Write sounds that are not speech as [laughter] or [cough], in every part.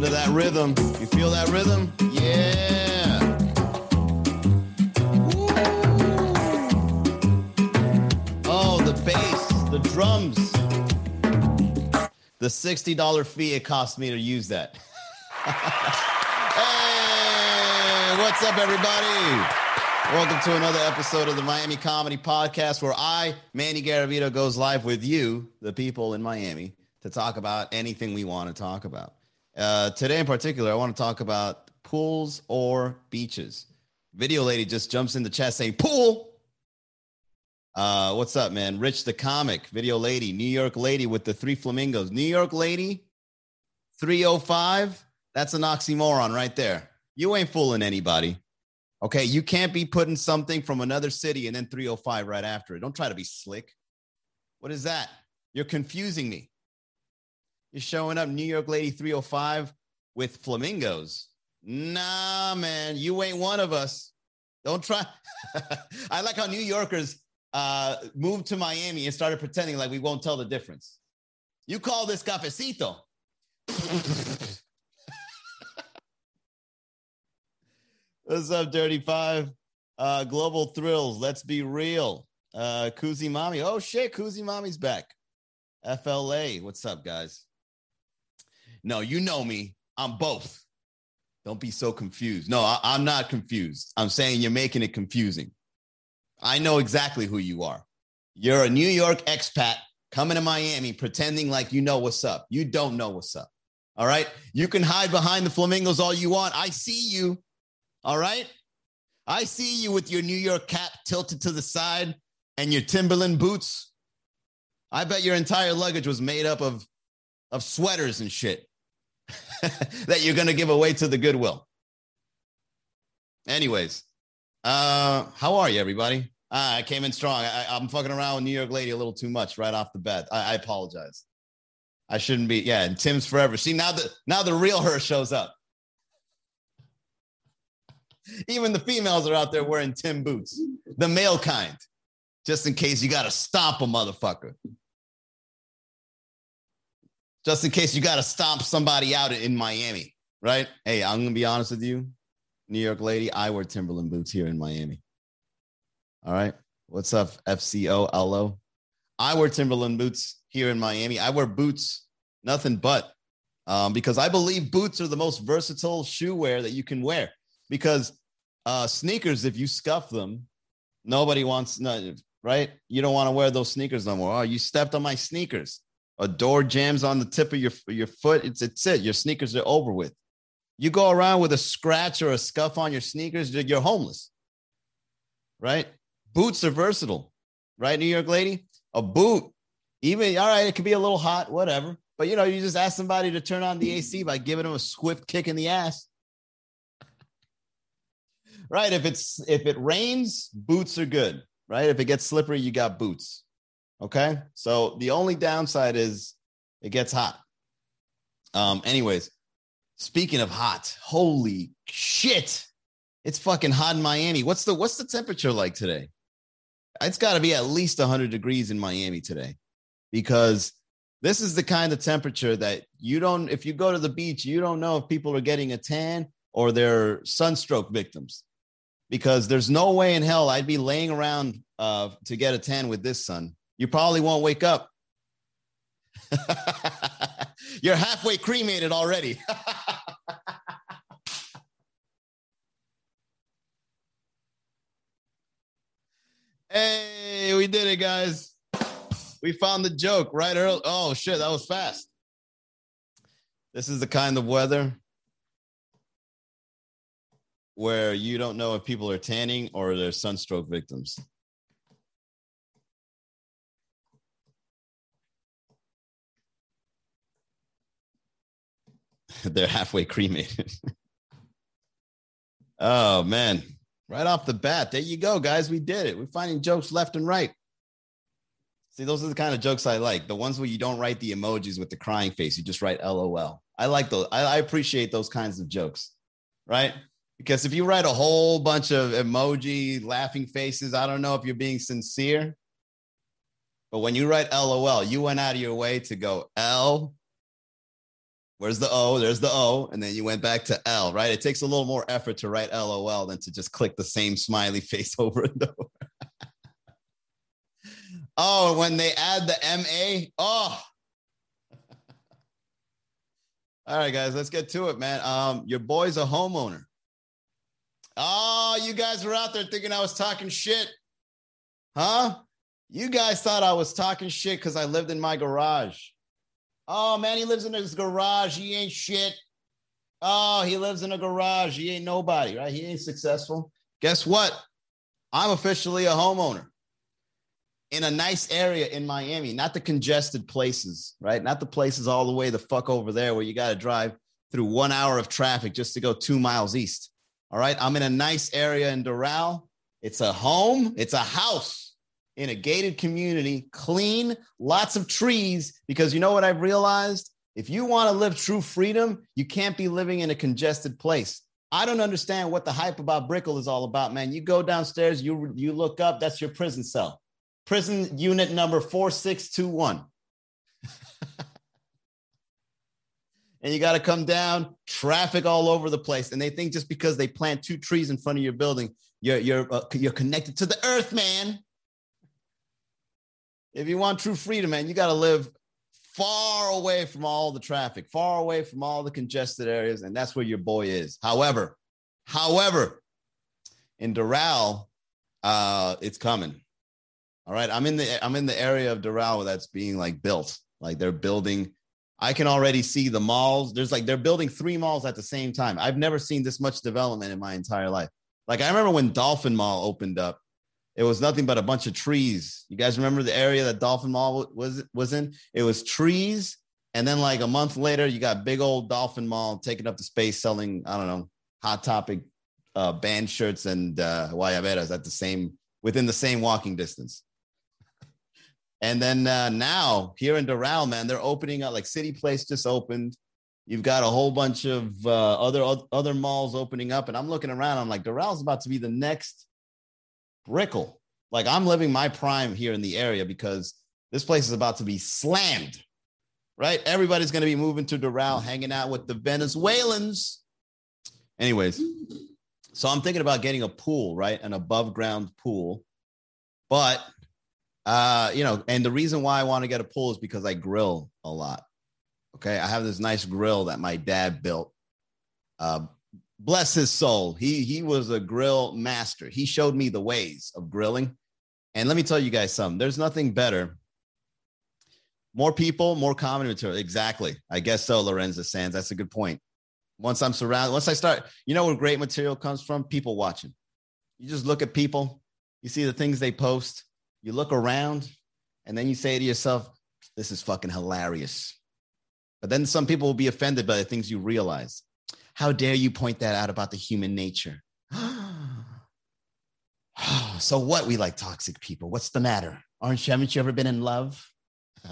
Listen to that rhythm. You feel that rhythm? Yeah. Woo. Oh, the bass, the drums. The $60 fee it cost me to use that. [laughs] hey, what's up, everybody? Welcome to another episode of the Miami Comedy Podcast, where I, Manny Garavito, goes live with you, the people in Miami, to talk about anything we want to talk about. Uh, today, in particular, I want to talk about pools or beaches. Video lady just jumps in the chat saying pool. Uh, what's up, man? Rich the comic, video lady, New York lady with the three flamingos. New York lady, 305. That's an oxymoron right there. You ain't fooling anybody. Okay, you can't be putting something from another city and then 305 right after it. Don't try to be slick. What is that? You're confusing me. You're showing up New York Lady 305 with flamingos. Nah, man, you ain't one of us. Don't try. [laughs] I like how New Yorkers uh, moved to Miami and started pretending like we won't tell the difference. You call this cafecito. [laughs] What's up, Dirty Five? Uh, Global Thrills. Let's be real. Uh, Kuzi Mommy. Oh shit, Kuzi Mommy's back. FLA. What's up, guys? No, you know me. I'm both. Don't be so confused. No, I, I'm not confused. I'm saying you're making it confusing. I know exactly who you are. You're a New York expat coming to Miami pretending like you know what's up. You don't know what's up. All right. You can hide behind the flamingos all you want. I see you. All right. I see you with your New York cap tilted to the side and your Timberland boots. I bet your entire luggage was made up of, of sweaters and shit [laughs] that you're going to give away to the Goodwill. Anyways, uh, how are you, everybody? Uh, I came in strong. I, am fucking around with New York Lady a little too much right off the bat. I, I apologize. I shouldn't be. Yeah, and Tim's forever. See now the now the real her shows up. [laughs] Even the females are out there wearing Tim boots, the male kind, just in case you got to stomp a motherfucker. Just in case you got to stomp somebody out in Miami, right? Hey, I'm to be honest with you, New York lady, I wear Timberland boots here in Miami. All right. What's up, FCO LO? I wear Timberland boots here in Miami. I wear boots, nothing but, um, because I believe boots are the most versatile shoe wear that you can wear because uh, sneakers, if you scuff them, nobody wants, no, right? You don't want to wear those sneakers no more. Oh, you stepped on my sneakers. A door jams on the tip of your, your foot. It's, it's it. Your sneakers are over with. You go around with a scratch or a scuff on your sneakers, you're homeless, right? Boots are versatile, right? New York lady, a boot, even all right, it could be a little hot, whatever. But you know, you just ask somebody to turn on the AC by giving them a swift kick in the ass right? If it's if it rains, boots are good, right? If it gets slippery, you got boots. Okay. So the only downside is it gets hot. Um, anyways, speaking of hot, holy shit. It's fucking hot in Miami. What's the what's the temperature like today? It's got to be at least 100 degrees in Miami today because this is the kind of temperature that you don't if you go to the beach, you don't know if people are getting a tan or they're sunstroke victims because there's no way in hell I'd be laying around uh, to get a tan with this sun. You probably won't wake up. [laughs] You're halfway cremated already. [laughs] hey, we did it, guys. We found the joke right early. Oh, shit, that was fast. This is the kind of weather where you don't know if people are tanning or they're sunstroke victims. [laughs] they're halfway cremated. [laughs] oh man, right off the bat, there you go, guys. We did it. We're finding jokes left and right. See, those are the kind of jokes I like. The ones where you don't write the emojis with the crying face, you just write LOL. I like those. I, I appreciate those kinds of jokes, right? Because if you write a whole bunch of emoji, laughing faces, I don't know if you're being sincere. But when you write LOL, you went out of your way to go L Where's the O? There's the O. And then you went back to L, right? It takes a little more effort to write LOL than to just click the same smiley face [laughs] over and over. [laughs] oh, when they add the MA, oh. [laughs] All right, guys, let's get to it, man. Um, your boy's a homeowner. Oh, you guys were out there thinking I was talking shit. Huh? You guys thought I was talking shit because I lived in my garage. Oh man, he lives in his garage. He ain't shit. Oh, he lives in a garage. He ain't nobody, right? He ain't successful. Guess what? I'm officially a homeowner in a nice area in Miami, not the congested places, right? Not the places all the way the fuck over there where you got to drive through one hour of traffic just to go two miles east. All right. I'm in a nice area in Doral. It's a home, it's a house in a gated community, clean, lots of trees. Because you know what I've realized? If you want to live true freedom, you can't be living in a congested place. I don't understand what the hype about Brickell is all about, man. You go downstairs, you you look up, that's your prison cell. Prison unit number 4621. [laughs] and you got to come down, traffic all over the place. And they think just because they plant two trees in front of your building, you're you're uh, you're connected to the earth, man if you want true freedom, man, you got to live far away from all the traffic, far away from all the congested areas, and that's where your boy is. However, however, in Doral, uh, it's coming. All right, I'm in the I'm in the area of Doral where that's being like built. Like they're building. I can already see the malls. There's like they're building three malls at the same time. I've never seen this much development in my entire life. Like I remember when Dolphin Mall opened up it was nothing but a bunch of trees. You guys remember the area that Dolphin Mall was was in? It was trees, and then like a month later, you got big old Dolphin Mall taking up the space, selling I don't know hot topic uh, band shirts and uh, guayaberas at the same within the same walking distance. And then uh, now here in Doral, man, they're opening up like City Place just opened. You've got a whole bunch of uh, other other malls opening up, and I'm looking around. I'm like, Doral's about to be the next Brickell. Like I'm living my prime here in the area because this place is about to be slammed, right? Everybody's going to be moving to Doral, hanging out with the Venezuelans. Anyways, so I'm thinking about getting a pool, right? An above ground pool. But, uh, you know, and the reason why I want to get a pool is because I grill a lot. Okay. I have this nice grill that my dad built. Uh, bless his soul. He he was a grill master. He showed me the ways of grilling. And let me tell you guys something. There's nothing better. More people, more comedy material. Exactly. I guess so, Lorenzo Sands. That's a good point. Once I'm surrounded, once I start, you know where great material comes from? People watching. You just look at people, you see the things they post, you look around, and then you say to yourself, this is fucking hilarious. But then some people will be offended by the things you realize. How dare you point that out about the human nature? [gasps] so what? We like toxic people. What's the matter? Aren't you, haven't you ever been in love? [laughs]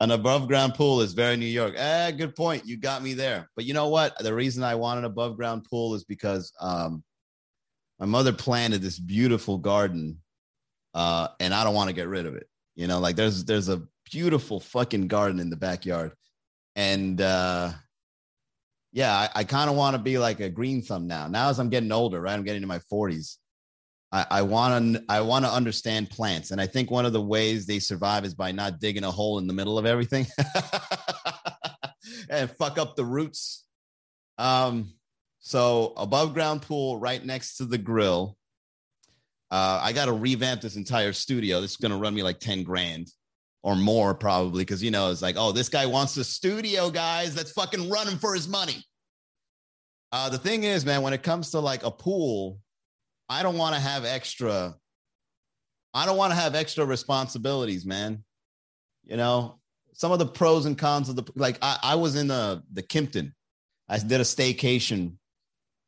An above ground pool is very New York. Eh, good point. You got me there. But you know what? The reason I want an above ground pool is because um, my mother planted this beautiful garden, uh, and I don't want to get rid of it. You know, like there's there's a beautiful fucking garden in the backyard, and uh, yeah, I, I kind of want to be like a green thumb now. Now, as I'm getting older, right, I'm getting into my 40s. I want to I want to understand plants, and I think one of the ways they survive is by not digging a hole in the middle of everything [laughs] and fuck up the roots. Um, so above ground pool right next to the grill. Uh, I got to revamp this entire studio. This is going to run me like 10 grand or more probably because you know it's like oh this guy wants a studio guys let's fucking running for his money. Uh, the thing is man when it comes to like a pool i don't want to have extra i don't want to have extra responsibilities man. You know some of the pros and cons of the like i, I was in the the kimpton. I did a staycation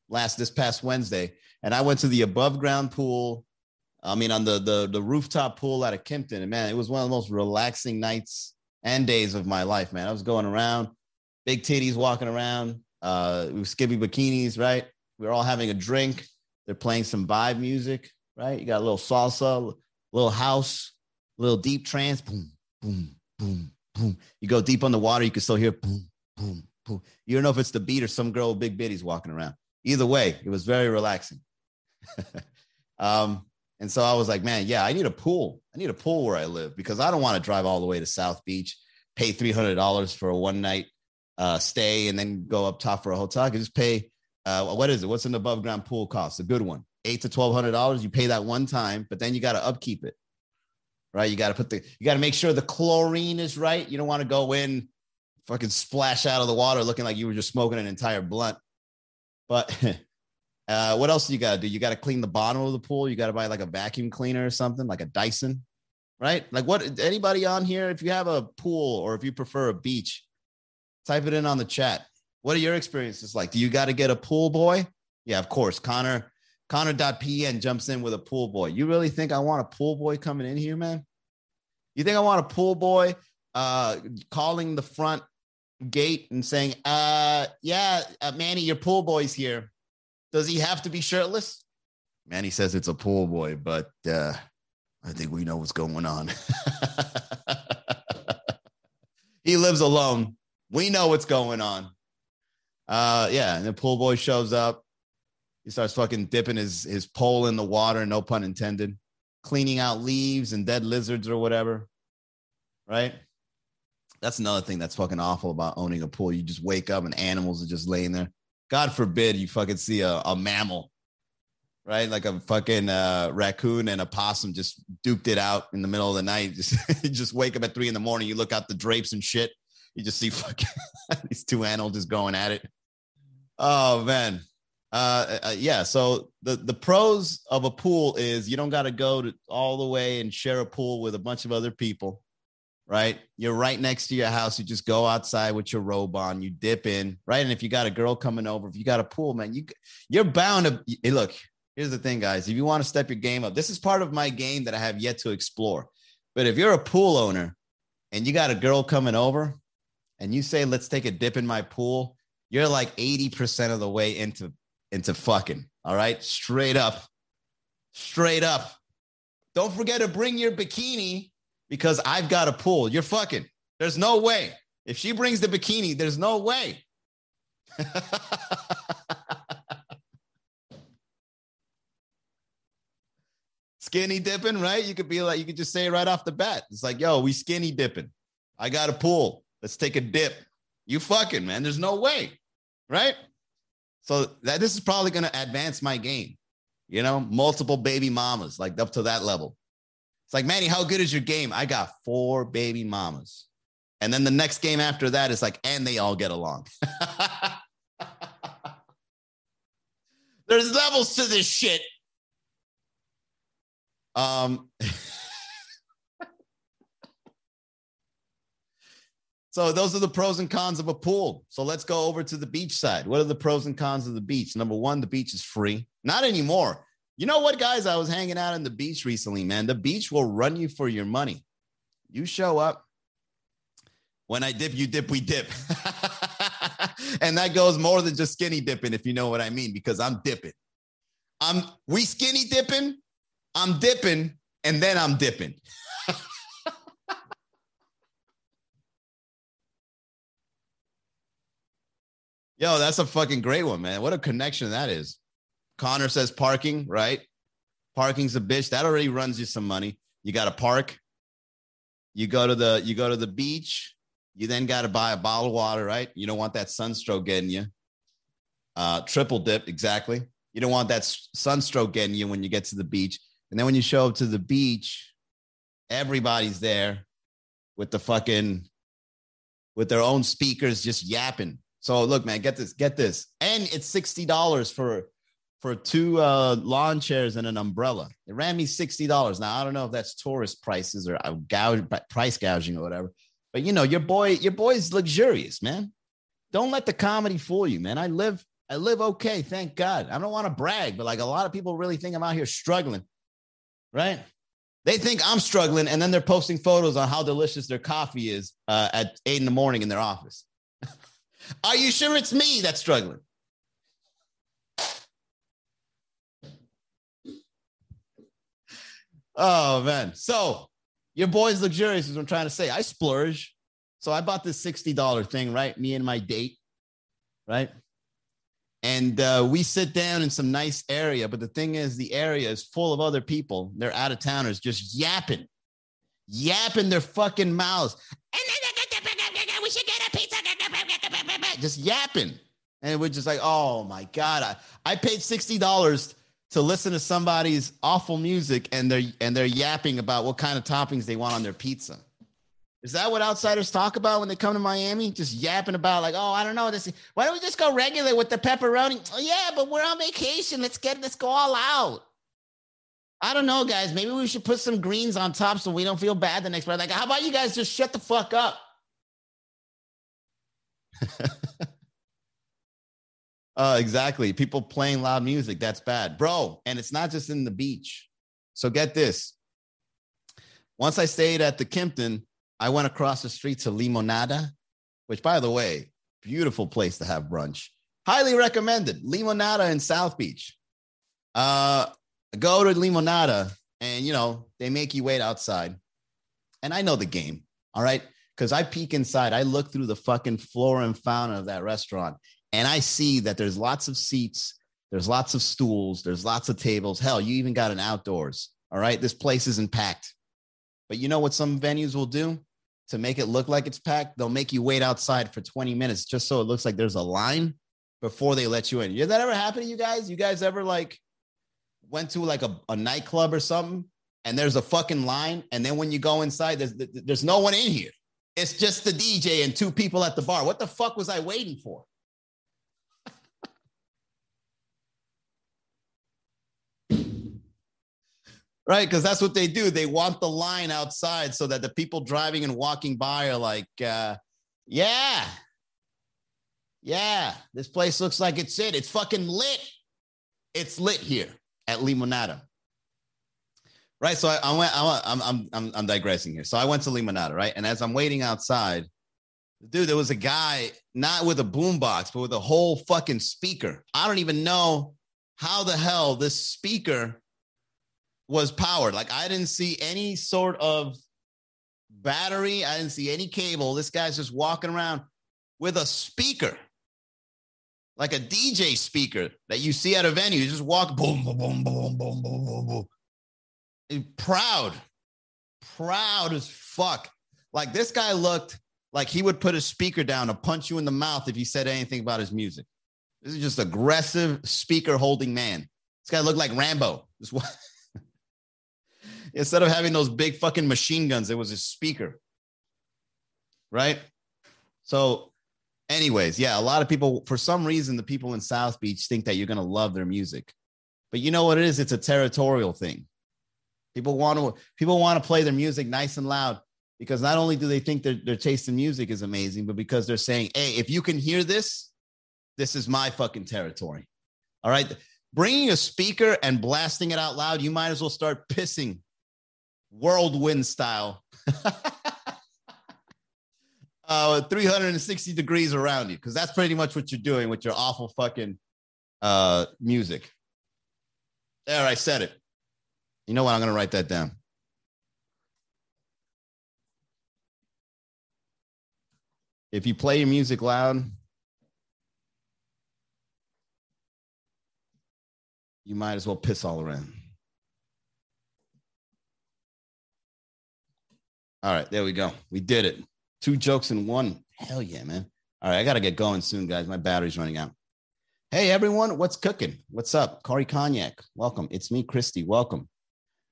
last this past wednesday and i went to the above ground pool I mean, on the the the rooftop pool at a Kimpton, and man, it was one of the most relaxing nights and days of my life, man. I was going around, big titties walking around, uh, we skippy bikinis, right? We are all having a drink. They're playing some vibe music, right? You got a little salsa, little house, little deep trance, boom, boom, boom, boom. You go deep on the water, you can still hear boom, boom, boom. You don't know if it's the beat or some girl with big bitties walking around. Either way, it was very relaxing. [laughs] um, and so I was like, man, yeah, I need a pool. I need a pool where I live because I don't want to drive all the way to South Beach, pay $300 for a one night uh, stay, and then go up top for a hotel. I can just pay, uh, what is it? What's an above ground pool cost? A good one, eight to $1,200. You pay that one time, but then you got to upkeep it, right? You got to put the, you got to make sure the chlorine is right. You don't want to go in, fucking splash out of the water looking like you were just smoking an entire blunt. But [laughs] Uh, what else do you got to do? You got to clean the bottom of the pool. You got to buy like a vacuum cleaner or something, like a Dyson, right? Like what? Anybody on here? If you have a pool or if you prefer a beach, type it in on the chat. What are your experiences like? Do you got to get a pool boy? Yeah, of course. Connor Connor.pn jumps in with a pool boy. You really think I want a pool boy coming in here, man? You think I want a pool boy uh, calling the front gate and saying, uh, yeah, uh, Manny, your pool boy's here. Does he have to be shirtless? Manny says it's a pool boy, but uh, I think we know what's going on. [laughs] he lives alone. We know what's going on. Uh, yeah, and the pool boy shows up. He starts fucking dipping his his pole in the water, no pun intended, cleaning out leaves and dead lizards or whatever. Right? That's another thing that's fucking awful about owning a pool. You just wake up and animals are just laying there. God forbid you fucking see a, a mammal, right? Like a fucking uh, raccoon and a possum just duped it out in the middle of the night. [laughs] Just, just wake up at three in the morning. You look out the drapes and shit. You just see [laughs] fucking these two animals just going at it. Oh man. Uh, uh, yeah. So the the pros of a pool is you don't got to go to all the way and share a pool with a bunch of other people right? You're right next to your house. You just go outside with your robe on, you dip in, right? And if you got a girl coming over, if you got a pool, man, you you're bound to hey, look. Here's the thing, guys. If you want to step your game up, this is part of my game that I have yet to explore. But if you're a pool owner and you got a girl coming over and you say, let's take a dip in my pool, you're like 80% of the way into into fucking. All right. Straight up. Straight up. Don't forget to bring your bikini because I've got a pool. You're fucking. There's no way. If she brings the bikini, there's no way. [laughs] skinny dipping, right? You could be like, you could just say right off the bat. It's like, yo, we skinny dipping. I got a pool. Let's take a dip. You fucking, man. There's no way. Right? So that this is probably going to advance my game. You know, multiple baby mamas, like up to that level. It's like, Manny, how good is your game? I got four baby mamas. And then the next game after that is like, and they all get along. [laughs] There's levels to this shit. Um, [laughs] so those are the pros and cons of a pool. So let's go over to the beach side. What are the pros and cons of the beach? Number one, the beach is free. Not anymore. You know what, guys? I was hanging out on the beach recently, man. The beach will run you for your money. You show up. When I dip, you dip, we dip. [laughs] and that goes more than just skinny dipping, if you know what I mean, because I'm dipping. I'm we skinny dipping, I'm dipping, and then I'm dipping. [laughs] Yo, that's a fucking great one, man. What a connection that is. Connor says parking, right? Parking's a bitch. That already runs you some money. You got to park. You go to the you go to the beach. You then got to buy a bottle of water, right? You don't want that sunstroke getting you. Uh, triple dip, exactly. You don't want that sunstroke getting you when you get to the beach. And then when you show up to the beach, everybody's there with the fucking with their own speakers just yapping. So look, man, get this, get this. And it's $60 for for two uh, lawn chairs and an umbrella. It ran me sixty dollars. Now I don't know if that's tourist prices or uh, gouge, price gouging or whatever. But you know, your boy, your boy's luxurious, man. Don't let the comedy fool you, man. I live, I live okay, thank God. I don't want to brag, but like a lot of people really think I'm out here struggling, right? They think I'm struggling, and then they're posting photos on how delicious their coffee is uh, at eight in the morning in their office. [laughs] Are you sure it's me that's struggling? Oh man. So your boy's luxurious is what I'm trying to say. I splurge. So I bought this $60 thing, right? Me and my date, right? And uh, we sit down in some nice area, but the thing is, the area is full of other people. They're out of towners just yapping, yapping their fucking mouths. We should get a pizza. Just yapping. And we're just like, oh my God. I, I paid $60 to listen to somebody's awful music and they're and they're yapping about what kind of toppings they want on their pizza. Is that what outsiders talk about when they come to Miami? Just yapping about like, oh, I don't know. This why don't we just go regular with the pepperoni? Oh, yeah, but we're on vacation. Let's get let's go all out. I don't know, guys. Maybe we should put some greens on top so we don't feel bad the next day. Like, how about you guys just shut the fuck up? [laughs] uh, exactly. People playing loud music. That's bad, bro. And it's not just in the beach. So get this. Once I stayed at the Kimpton, I went across the street to Limonada, which, by the way, beautiful place to have brunch. Highly recommended. Limonada in South Beach. Uh, go to Limonada, and you know they make you wait outside. And I know the game, all right, because I peek inside. I look through the fucking flora and fauna of that restaurant, and I see that there's lots of seats, there's lots of stools, there's lots of tables. Hell, you even got an outdoors. All right, this place isn't packed. But you know what some venues will do? to make it look like it's packed, they'll make you wait outside for 20 minutes just so it looks like there's a line before they let you in. Did that ever happen to you guys? You guys ever like went to like a, a nightclub or something and there's a fucking line and then when you go inside there's there's no one in here. It's just the DJ and two people at the bar. What the fuck was I waiting for? Right? Because that's what they do. They want the line outside so that the people driving and walking by are like, uh, yeah, yeah, this place looks like it's it. It's fucking lit. It's lit here at Limonada. Right. So I, I went, I, I'm, I'm, I'm, I'm digressing here. So I went to Limonada, right? And as I'm waiting outside, dude, there was a guy not with a boombox, but with a whole fucking speaker. I don't even know how the hell this speaker was powered. Like I didn't see any sort of battery. I didn't see any cable. This guy's just walking around with a speaker, like a DJ speaker that you see at a venue. You just walk boom, boom, boom, boom, boom, boom, boom, boom. And eh, proud, proud as fuck. Like this guy looked like he would put a speaker down to punch you in the mouth if you said anything about his music. This is just aggressive speaker holding man. This guy looked like Rambo. This [laughs] instead of having those big fucking machine guns, it was a speaker. Right? So, anyways, yeah, a lot of people, for some reason, the people in South Beach think that you're going to love their music. But you know what it is? It's a territorial thing. People want to people want to play their music nice and loud because not only do they think their, their taste in music is amazing, but because they're saying, hey, if you can hear this, this is my fucking territory. All right. Bringing a speaker and blasting it out loud, you might as well start pissing whirlwind style. [laughs] uh, 360 degrees around you, because that's pretty much what you're doing with your awful fucking uh, music. There, I said it. You know what? I'm going to write that down. If you play your music loud, you might as well piss all around. All right, there we go. We did it. Two jokes in one. Hell yeah, man. All right, I got to get going soon, guys. My battery's running out. Hey, everyone, what's cooking? What's up? Corey Cognac, welcome. It's me, Christy. Welcome.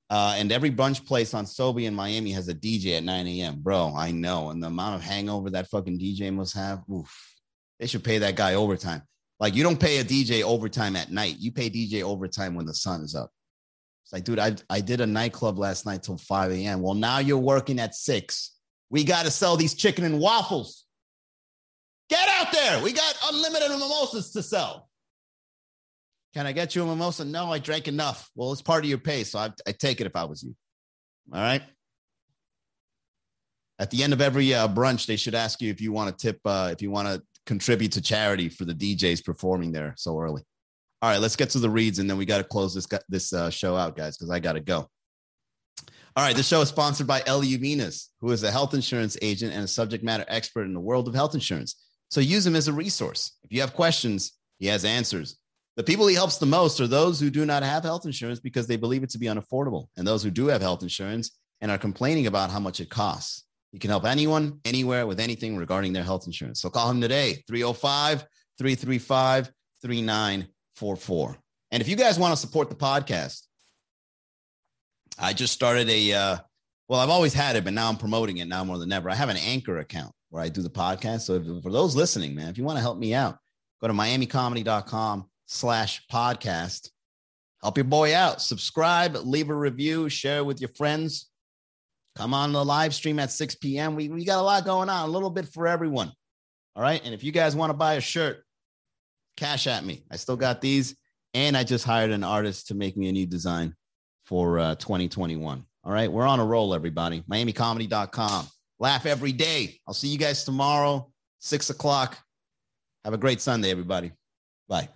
Uh, and every brunch place on Sobe in Miami has a DJ at 9 a.m. Bro, I know. And the amount of hangover that fucking DJ must have, oof. They should pay that guy overtime. Like, you don't pay a DJ overtime at night. You pay DJ overtime when the sun is up. It's like, dude, I, I did a nightclub last night till 5 a.m. Well, now you're working at six. We got to sell these chicken and waffles. Get out there. We got unlimited mimosas to sell. Can I get you a mimosa? No, I drank enough. Well, it's part of your pay, so I, I take it if I was you. All right. At the end of every uh, brunch, they should ask you if you want to tip, uh, if you want to contribute to charity for the DJs performing there so early. All right, let's get to the reads, and then we got to close this this uh, show out, guys, because I got to go. All right, this show is sponsored by Eliu Venus, who is a health insurance agent and a subject matter expert in the world of health insurance. So use him as a resource. If you have questions, he has answers. The people he helps the most are those who do not have health insurance because they believe it to be unaffordable, and those who do have health insurance and are complaining about how much it costs. He can help anyone, anywhere with anything regarding their health insurance. So call him today, 305 335 3944. And if you guys want to support the podcast, I just started a, uh, well, I've always had it, but now I'm promoting it now more than ever. I have an anchor account where I do the podcast. So if, for those listening, man, if you want to help me out, go to miamicomedy.com slash podcast. Help your boy out. Subscribe, leave a review, share it with your friends. Come on the live stream at 6 p.m. We, we got a lot going on, a little bit for everyone. All right. And if you guys want to buy a shirt, cash at me. I still got these. And I just hired an artist to make me a new design for uh, 2021. All right. We're on a roll, everybody. MiamiComedy.com. Laugh every day. I'll see you guys tomorrow, six o'clock. Have a great Sunday, everybody. Bye.